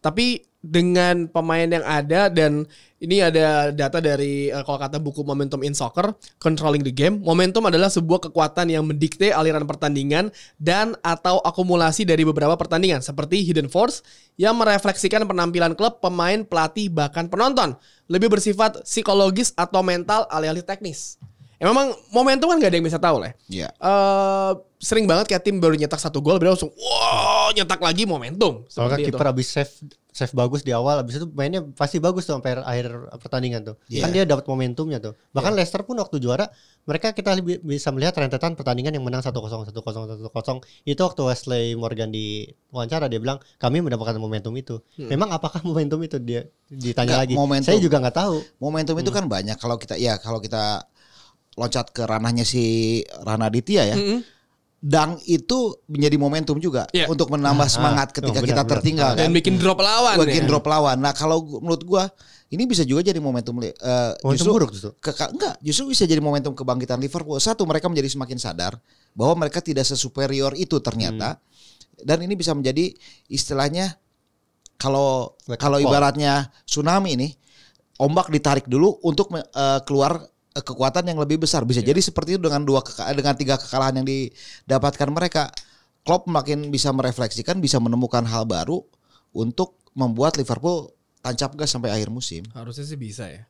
Tapi dengan pemain yang ada dan ini ada data dari eh, kalau kata buku Momentum in Soccer, Controlling the Game. Momentum adalah sebuah kekuatan yang mendikte aliran pertandingan dan atau akumulasi dari beberapa pertandingan seperti hidden force yang merefleksikan penampilan klub, pemain, pelatih bahkan penonton. Lebih bersifat psikologis atau mental alih-alih teknis. Ya memang momentum kan gak ada yang bisa tahu lah. ya Eh sering banget kayak tim baru nyetak satu gol, dia langsung wah nyetak lagi momentum. Itu. kiper habis save save bagus di awal, habis itu mainnya pasti bagus tuh sampai akhir pertandingan tuh. Iya. Kan dia dapat momentumnya tuh. Bahkan Leicester pun waktu juara, mereka kita lebih bisa melihat rentetan pertandingan yang menang 1-0 1-0 1-0 Itu waktu Wesley Morgan di wawancara dia bilang, "Kami mendapatkan momentum itu." Memang apakah momentum itu dia ditanya Nggak, lagi. momentum. Saya juga nggak tahu. momentum itu kan banyak kalau kita ya kalau kita loncat ke ranahnya si Rana Ditya ya Mm-mm. dang itu menjadi momentum juga Iya. untuk menambah semangat ketika oh, benar, kita benar. tertinggal Dan kan bikin drop lawan. bikin ya. drop lawan. Nah kalau menurut gua ini bisa juga jadi momentum eh, Momentum justru buruk justru. ke- enggak justru bisa jadi momentum kebangkitan Liverpool. Satu mereka menjadi semakin sadar bahwa mereka tidak sesuperior itu ternyata. Dan ini bisa menjadi istilahnya kalau up kalau ibaratnya tsunami ini ombak ditarik dulu untuk me- eh, keluar kekuatan yang lebih besar. Bisa jadi seperti itu dengan dua dengan tiga kekalahan yang didapatkan mereka. Klopp makin bisa merefleksikan, bisa menemukan hal baru untuk membuat Liverpool tancap gas sampai akhir musim. Harusnya sih bisa ya.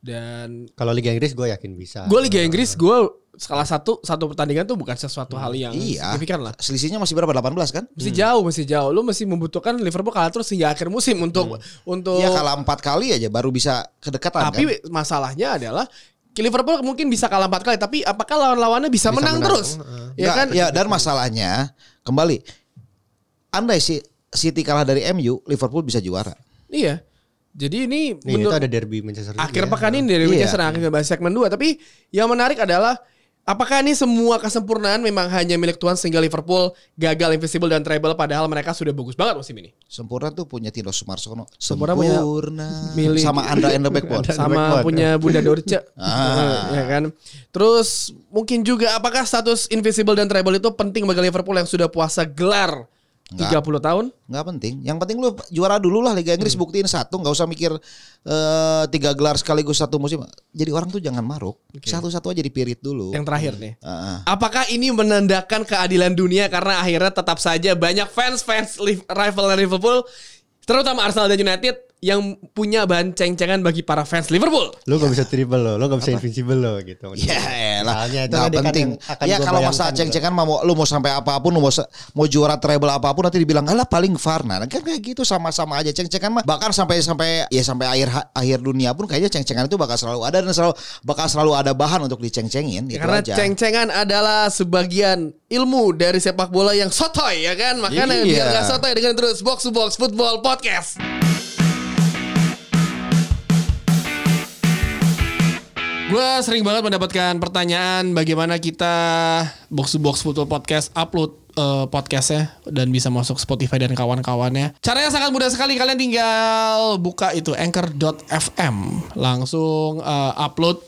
Dan Kalau Liga Inggris gue yakin bisa. gue Liga Inggris gue salah satu satu pertandingan tuh bukan sesuatu hal yang Iya. signifikan lah. Selisihnya masih berapa? 18 kan? Masih jauh, masih jauh. Lu masih membutuhkan Liverpool kalah terus hingga akhir musim untuk untuk Iya kalah empat kali aja baru bisa kedekatan Tapi kan? masalahnya adalah Liverpool mungkin bisa kalah empat kali, tapi apakah lawan-lawannya bisa, menang, menang. terus? Ya Nggak, kan? Ya dan masalahnya kembali, andai si City kalah dari MU, Liverpool bisa juara. Iya. Jadi ini Nih, itu ada derby Manchester akhir ya. pekan ini dari Iya. Manchester akhir bahas segmen 2, tapi yang menarik adalah apakah ini semua kesempurnaan memang hanya milik Tuhan sehingga Liverpool gagal invisible dan treble padahal mereka sudah bagus banget musim ini. Sempurna tuh punya Tino Sumarsono. Sempurna punya milik- sama Andra and the Backbone. sama backbone. punya Bunda Dorce. Ah. ya kan. Terus mungkin juga apakah status invisible dan treble itu penting bagi Liverpool yang sudah puasa gelar 30 tahun? nggak penting. Yang penting lu juara dulu lah Liga Inggris buktiin satu, nggak usah mikir eh, tiga gelar sekaligus satu musim. Jadi orang tuh jangan maruk. Satu-satu aja dipirit dulu. Yang terakhir nih. Ah, Apakah ini menandakan keadilan dunia karena akhirnya tetap saja banyak fans-fans rival Liverpool terutama Arsenal dan United yang punya bahan ceng-cengan bagi para fans Liverpool. Lu gak bisa triple lo, lo gak bisa invincible lo gitu. Ya Misalnya, itu tadi kan penting. Ya kalau gitu. ceng-cengan mau lu mau sampai apa pun, lu mau mau juara treble apa pun nanti dibilang alah paling far. Nah, kan kayak gitu sama-sama aja ceng-cengan mah. Bahkan sampai sampai ya sampai akhir akhir dunia pun kayaknya ceng-cengan itu bakal selalu ada dan selalu bakal selalu ada bahan untuk diceng-cengin itu Karena aja. ceng-cengan adalah sebagian ilmu dari sepak bola yang sotoy ya kan. Makanya Iya. biar gak sotoy dengan terus box to box football podcast. Gue sering banget mendapatkan pertanyaan bagaimana kita box to box football podcast upload eh, podcastnya dan bisa masuk Spotify dan kawan-kawannya. Caranya sangat mudah sekali. Kalian tinggal buka itu anchor.fm langsung eh, upload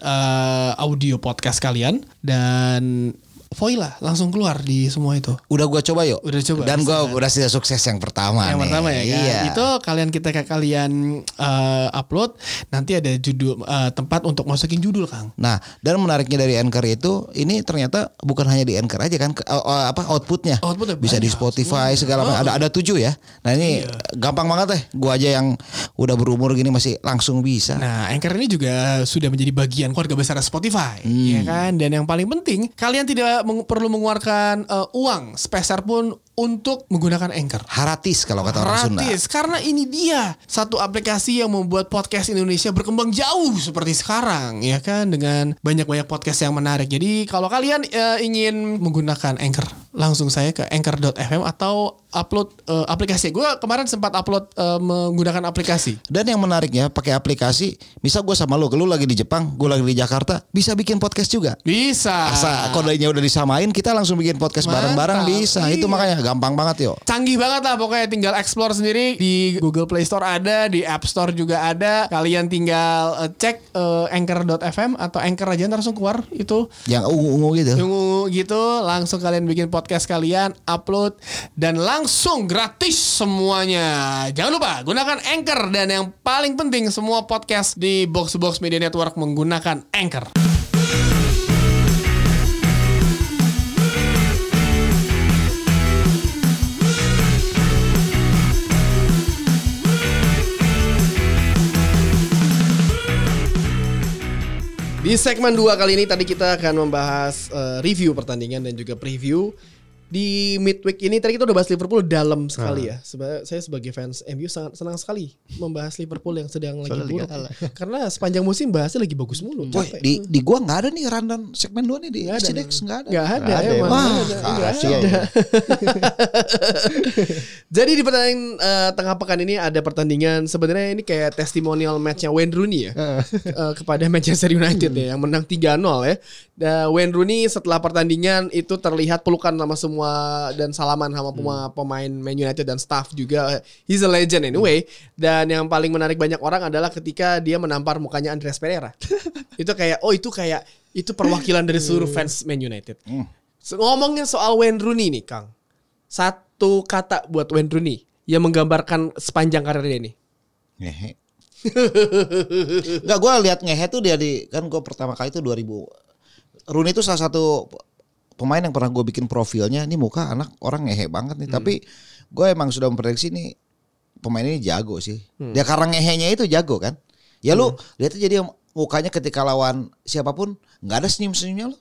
eh, audio podcast kalian dan Voila langsung keluar di semua itu. Udah gua coba yuk. Udah coba. Dan gua udah sudah sukses yang pertama Yang nih. pertama ya kan. Iya. Itu kalian kita ke kalian eh, upload nanti ada judul eh, tempat untuk masukin judul Kang. Nah, dan menariknya dari Anchor itu, ini ternyata bukan hanya di Anchor aja kan, ke- eh, apa outputnya, Outputnya bisa di. Spotify segala macam. Ada ada tujuh ya. Nah ini gampang banget deh. Gua aja yang udah berumur gini masih langsung bisa. Nah, Anchor ini juga sudah menjadi bagian keluarga besar Spotify, ya kan? Dan yang paling penting, kalian tidak meng- perlu mengeluarkan eh, uang. Sepeser pun untuk menggunakan Anchor. Haratis kalau kata orang Sunda. Gratis karena ini dia satu aplikasi yang membuat podcast Indonesia berkembang jauh seperti sekarang ya kan dengan banyak-banyak podcast yang menarik. Jadi kalau kalian eh, ingin menggunakan Anchor langsung saya ke anchor.fm atau upload eh, aplikasi. Gue kemarin sempat upload eh, menggunakan aplikasi. Dan yang menariknya pakai aplikasi, misal gue sama lo, lu lagi di Jepang, gue lagi di Jakarta, bisa bikin podcast juga. Bisa. Asa kodenya udah disamain, kita langsung bikin podcast bareng-bareng bisa. Iya. Itu makanya gampang banget yo. Canggih banget lah pokoknya tinggal explore sendiri di Google Play Store ada, di App Store juga ada. Kalian tinggal eh, cek eh, anchor.fm atau anchor aja ntar langsung keluar itu Yang ungu-ungu gitu. Tunggu gitu langsung kalian bikin podcast kalian upload dan langsung gratis semuanya jangan lupa gunakan Anchor dan yang paling penting semua podcast di Box Box Media Network menggunakan Anchor Di segmen 2 kali ini tadi kita akan membahas eh, review pertandingan dan juga preview. Di midweek ini tadi kita udah bahas Liverpool dalam sekali ya. Seba- saya sebagai fans MU sangat senang sekali membahas Liverpool yang sedang lagi Soalnya buruk. Karena sepanjang musim bahasnya lagi bagus mulu. Capek. di di gua nggak ada nih rundown segmen 2 nih di. Cidex nggak ada. Nggak ada, emang. Wah, ada. Rahasia ada. ya. Jadi di pertandingan eh, tengah pekan ini ada pertandingan sebenarnya ini kayak testimonial matchnya Wayne Rooney ya eh, kepada Manchester United ya yang menang 3-0 ya. Dan Wayne Rooney setelah pertandingan itu terlihat pelukan sama semua dan salaman sama pema- pemain Man United dan staff juga. He's a legend anyway. Dan yang paling menarik banyak orang adalah ketika dia menampar mukanya Andreas Pereira. itu kayak oh itu kayak itu perwakilan dari seluruh fans Man United. So, ngomongin soal Wayne Rooney nih, Kang. Satu kata buat Wayne Rooney yang menggambarkan sepanjang karirnya ini. Ngehe. Enggak gue lihat ngehe tuh dia di kan gue pertama kali itu 2000 Rooney itu salah satu pemain yang pernah gue bikin profilnya ini muka anak orang ngehe banget nih tapi gue emang sudah memprediksi nih pemain ini jago sih dia karena ngehenya itu jago kan ya lu lihat aja dia mukanya ketika lawan siapa pun nggak ada senyum senyumnya lu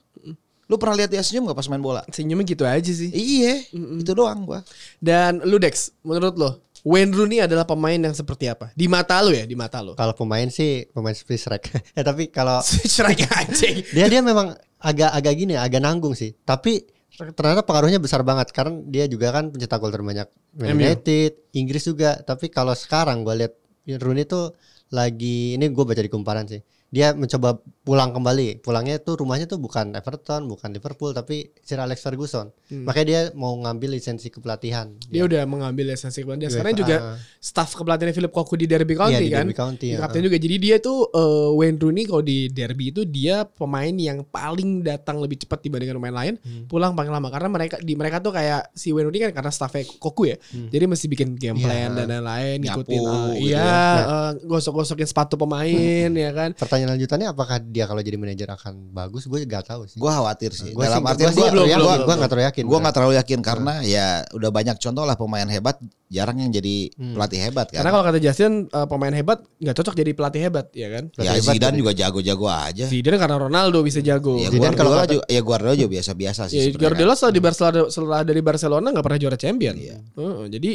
lu pernah lihat dia senyum nggak pas main bola Senyumnya gitu aja sih. iya itu doang gua Dan lu Dex, menurut lo Wayne Rooney adalah pemain yang seperti apa? Di mata lu ya, di mata lu. Kalau pemain sih pemain seperti Shrek. ya tapi kalau Strike anjing. dia dia memang agak agak gini agak nanggung sih. Tapi ternyata pengaruhnya besar banget karena dia juga kan pencetak gol terbanyak Man. United, Inggris juga. Tapi kalau sekarang gue lihat Rooney tuh lagi ini gue baca di kumparan sih. Dia mencoba pulang kembali. Pulangnya tuh rumahnya tuh bukan Everton, bukan Liverpool, tapi Sir Alex Ferguson. Makanya dia mau ngambil lisensi kepelatihan. Dia udah mengambil lisensi kepelatihan. Dia sekarang UEFA. juga staff kepelatihan Philip Koku di Derby County Iya, di kan. Derby County, Di ya. kapten juga. Jadi dia tuh eh, Wayne Rooney kalau di Derby itu dia pemain yang paling datang lebih cepat dibandingkan pemain lain, Hmm. pulang paling lama karena mereka di mereka tuh kayak si Wayne Rooney kan karena staffnya Koku ya. Jadi mesti bikin game Iya. plan dan lain-lain, ngikutin gitu iya, ya. eh, gosok-gosokin sepatu pemain ya kan. Pertanyaan lanjutannya apakah dia kalau jadi manajer akan bagus? Gue gak tahu sih. gua khawatir sih Gua dalam sih- artian gua sih gua nggak terlalu yakin. gua- Gua nggak terlalu yakin. Gue nggak terlalu yakin karena ya udah banyak contoh lah pemain hebat jarang yang jadi pelatih hebat kan. Karena kalau kata Justin eh, pemain hebat nggak cocok jadi pelatih hebat ya kan. ya pelatih hebat Zidane jadi- juga jago-jago aja. Zidane karena Ronaldo bisa jago. Ya Zidane kalau kata- juga, ya Guardiola juga biasa-biasa sih. Ya, Guardiola kan. setelah di Barcelona setelah dari Barcelona nggak pernah juara champion. Iya. Heeh, jadi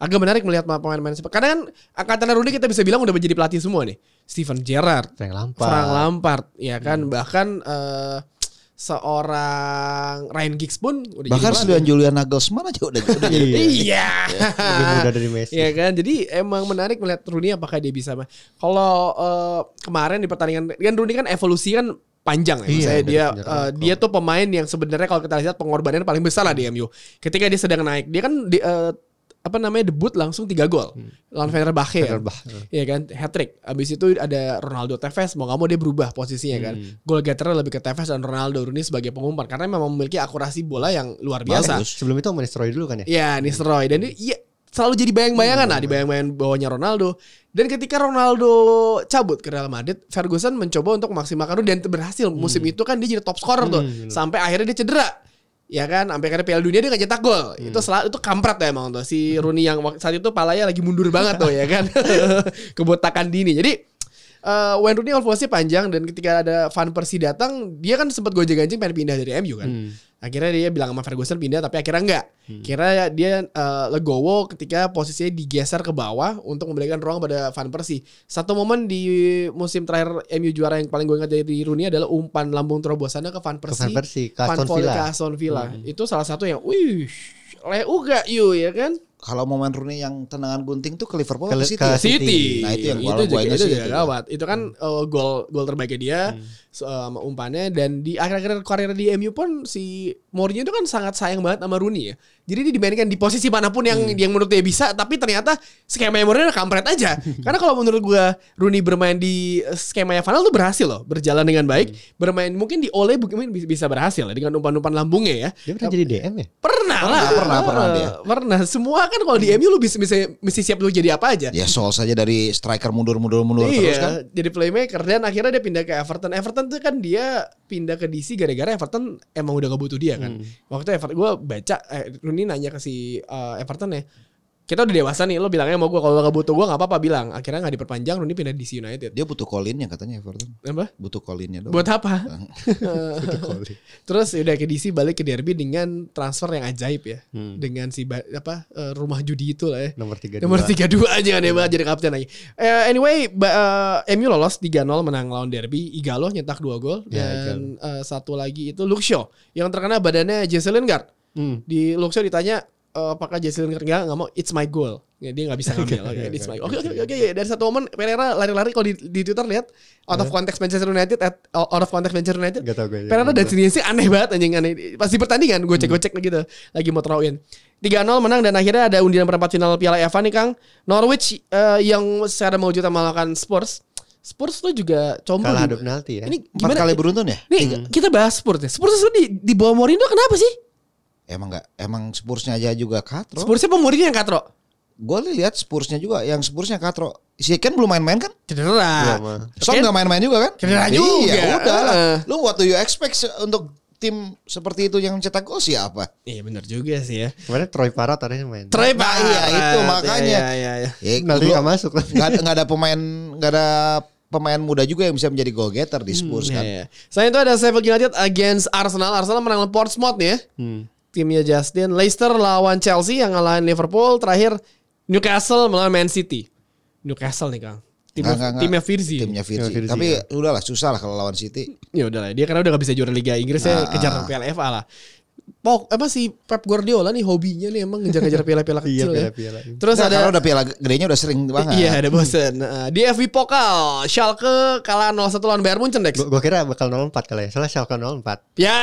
agak menarik melihat pemain-pemain seperti karena kan angkatan Rooney kita bisa bilang udah menjadi pelatih semua nih. Steven Gerrard, Frank Lampard. Frank Lampard, ya kan bahkan eh, seorang Ryan Giggs pun udah Bahkan jadi Julian Julian Nagelsmann aja udah udah jadi Iya. Iya. Lebih muda dari Messi. Iya kan, jadi emang menarik melihat Rooney apakah dia bisa. Kalau eh, kemarin di pertandingan, kan Rooney kan evolusi kan panjang ya. Iya, Maksudnya dia eh, dia tuh pemain yang sebenarnya kalau kita lihat pengorbanan paling besar lah di MU. Ketika dia sedang naik, dia kan di, eh, apa namanya debut langsung tiga gol lawan Fenerbahce ya. Fenerbahce. Iya kan, hat trick. Abis itu ada Ronaldo Tevez, mau nggak mau dia berubah posisinya kan. Gol getter lebih ke Tevez dan Ronaldo Rooney sebagai pengumpan karena memang memiliki akurasi bola yang luar biasa. Bagus. Sebelum itu Nistelrooy dulu kan ya? Iya, Nistelrooy dan dia iya, selalu jadi bayang-bayangan lah di bayang-bayangan bawahnya Ronaldo. Dan ketika Ronaldo cabut ke Real Madrid, Ferguson mencoba untuk memaksimalkan dan berhasil. Musim itu kan dia jadi top scorer tuh. Sampai akhirnya dia cedera. Ya kan, sampai akhirnya Piala Dunia dia gak cetak gol. Itu selalu itu kampret ya emang tuh si Rooney yang saat itu palanya lagi mundur banget tuh ya kan. Kebotakan dini. Jadi eh Wayne Rooney evolusinya panjang dan ketika ada Van Persie datang, dia kan sempat gojek-ganjing pengen pindah dari MU kan. Akhirnya dia bilang sama Ferguson pindah tapi akhirnya enggak. Kira dia eh, legowo ketika posisinya digeser ke bawah untuk memberikan ruang pada Van Persie. Satu momen di musim terakhir MU juara yang paling gue ingat dari Rooney adalah umpan lambung terobosannya ke Van Persie. Van Persie, ke Aston Villa. ke Aston Villa. Itu salah satu yang wih leu gak you ya kan? Kalau momen Rooney yang tendangan gunting tuh ke Liverpool Ke- ke City. ke? City. Nah, itu yang itu juga, ingat itu sih juga itu. gawat. Itu kan uh, gol gol terbaiknya dia so, um, umpannya dan di akhir-akhir karir di MU pun si Mourinho itu kan sangat sayang banget sama Rooney ya. Jadi dia dimainkan di posisi mana pun yang yang menurut dia bisa tapi ternyata skema Mourinho kampret aja. Karena kalau menurut gua Rooney bermain di skema yang final tuh berhasil loh, berjalan dengan baik. Bermain mungkin di Ole mungkin bisa berhasil ya dengan umpan-umpan lambungnya ya. Dia pernah jadi DM ya? Pernah lah, pernah, pernah dia. Pernah. Semua kan kalau di MU lu bisa bisa mesti siap lu jadi apa aja. Ya soal saja dari striker mundur-mundur-mundur iya, terus kan. jadi playmaker dan akhirnya dia pindah ke Everton. Everton tuh kan dia pindah ke DC gara-gara Everton emang udah gak butuh dia kan. Waktu itu Everton gue baca eh, Rooney nanya ke si eh, Everton ya. Kita udah dewasa nih, lo bilangnya mau gue kalau gak butuh gue gak apa-apa bilang. Akhirnya gak diperpanjang, Rooney pindah DC United. Dia butuh Colinnya katanya Everton. Apa? Butuh Colinnya dong. Buat apa? Terus udah ke DC balik ke Derby dengan transfer yang ajaib ya. Dengan si apa eh, rumah judi itu lah ya. Nomor 32. Nomor 32 aja kan ya banget jadi kapten lagi. Eh, anyway, ba- eh, MU lolos 3-0 menang lawan Derby. Igalo nyetak 2 gol Ya, dan eh, satu lagi itu Luke Shaw yang terkena badannya Jesse Lingard. Hmm. Di Luke Shaw ditanya apakah Jesse Lingard enggak enggak mau it's my goal. Ya, dia nggak bisa ngambil. Oke, it's my goal. Oke oke oke. Dari satu momen Pereira lari-lari kalau di, di Twitter lihat out of context Manchester United at, out of context Manchester United. Gak tau gue. Pereira dan sih aneh banget anjing aneh. Pas di pertandingan gue cek-cek gitu lagi mau terawin. 3-0 menang dan akhirnya ada undian perempat final Piala FA nih Kang. Norwich eh, yang secara mewujudkan mengalahkan Spurs. Spurs tuh juga combro. Kalah adu penalti ya. Ini Empat gimana? kali beruntun ya? Nih kita bahas Spurs ya. Spurs itu di, di bawah Mourinho kenapa sih? Emang enggak emang Spursnya aja juga katro. Spursnya apa Mourinho yang katro? Gue lihat Spursnya juga yang Spursnya katro. si Ken belum main-main kan? Cedera. Belum, Son nggak main-main juga kan? Cedera juga. Iya, udah lah. Heeh. Lu what do you expect untuk tim seperti itu yang cetak gol siapa? Iya benar juga sih ya. Kemarin Troy Parrot tadinya main. Troy Nah, iya, itu makanya. Iya, iya, iya. Ya, Nanti nggak masuk. nggak ada, nggak ada pemain nggak ada pemain muda juga yang bisa menjadi goal getter di Spurs kan. Iya, iya. Selain itu ada Sheffield United against Arsenal. Arsenal menang lawan Portsmouth nih ya. Hmm. Timnya Justin. Leicester lawan Chelsea yang ngalahin Liverpool. Terakhir Newcastle melawan Man City. Newcastle nih Kang. Timnya, Nggak, nggak, timnya Virzi. Timnya Virzi. Tapi ya. udahlah susah lah kalau lawan City. Ya udah lah. Dia karena udah gak bisa juara Liga Inggris ya Ah, kejar ah. PLFA lah. Pok, apa sih Pep Guardiola nih hobinya nih emang ngejar-ngejar piala-piala Iya, kecil ya. piala-piala. Terus Nggak, ada karena udah piala gedenya udah sering banget. Iya, ada bosen. Nah, di FB Pokal, Schalke kalah 0-1 lawan Bayern Munchen, Dex. Gue kira bakal 04 kali ya. Soalnya Schalke 04. Ya.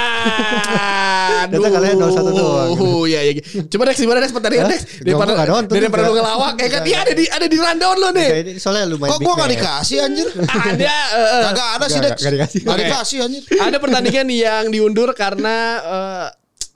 Ternyata kalian 0-1 doang. Oh, iya, iya. Coba Dex gimana Dex pertandingan? Dex? Daripada nggak nonton daripada lu ngelawak ya kan. Iya ada di ada di rundown lo nih. Kayak ini Soalnya lumayan Kok gua nggak match. dikasih anjir? Ada. Kagak ada sih Dex. nggak dikasih. Nggak Oke. dikasih anjir. ada pertandingan yang diundur karena eh,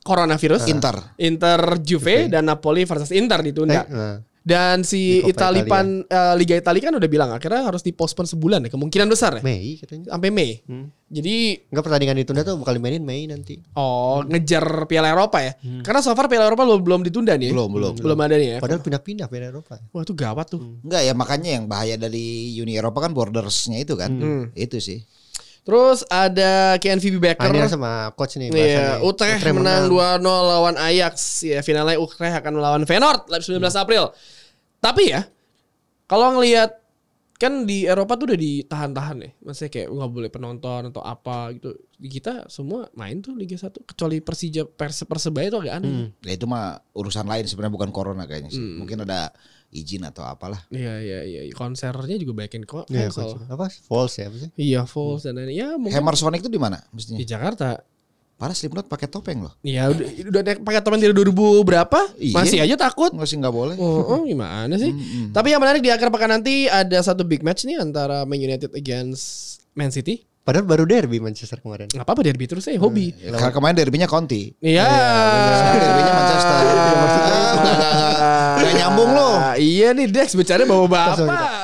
coronavirus. Inter. Inter Juve dan Napoli versus Inter ditunda. Eh, nah. Dan si Di Coppa Italian eh, Liga Italia kan udah bilang akhirnya harus dipospon sebulan ya kemungkinan besar ya. Mei katanya. Sampai Mei. Hmm. Jadi Enggak pertandingan ditunda tuh bakal dimainin Mei nanti. Oh, ngejar Piala Eropa ya? Karena so far Piala Eropa belum belum ditunda nih. ya? Belum, belum. Belum ada nih ya. Padahal pindah-pindah Piala Eropa. Wah, itu gawat tuh. Enggak ya makanya yang bahaya dari Uni Eropa kan bordersnya itu kan. Hmm. Itu sih. Terus ada KNVB Becker. Akhirnya sama coach nih Iya, bahasannya. Utrecht menang 2-0 lawan Ajax. Ya, finalnya Utrecht akan melawan Feyenoord 19 April. Tapi ya, kalau ngelihat kan di Eropa tuh udah ditahan-tahan ya. Maksudnya kayak nggak boleh penonton atau apa gitu. Di kita semua main tuh Liga 1 kecuali Persija Pers Persebaya itu agak aneh. Ya itu mah urusan lain sebenarnya bukan corona kayaknya sih. Hmm. Mungkin ada izin atau apalah. Iya iya iya konsernya juga banyakin kok. Iya, apa? False ya apa sih? Iya, Falls dan lain. Ya mungkin Hammer Sonic itu di mana di mestinya? Jakarta. Para Slipknot pakai topeng loh. Iya udah udah pakai tomen dari 2000 berapa? Iya. Masih aja takut. Enggak sih enggak boleh. Oh, oh, gimana sih? Tapi yang menarik di akhir pekan nanti ada satu big match nih antara Man United against Man City. Padahal baru derby Manchester kemarin. Nggak apa-apa derby terus saya hobi. Ya, karena kemarin derbynya Conti. Iya. Sekarang derbynya Manchester. Enggak enggak enggak. Enggak nyambung lo. Ah, Iya nih Dex bicara bawa bapak.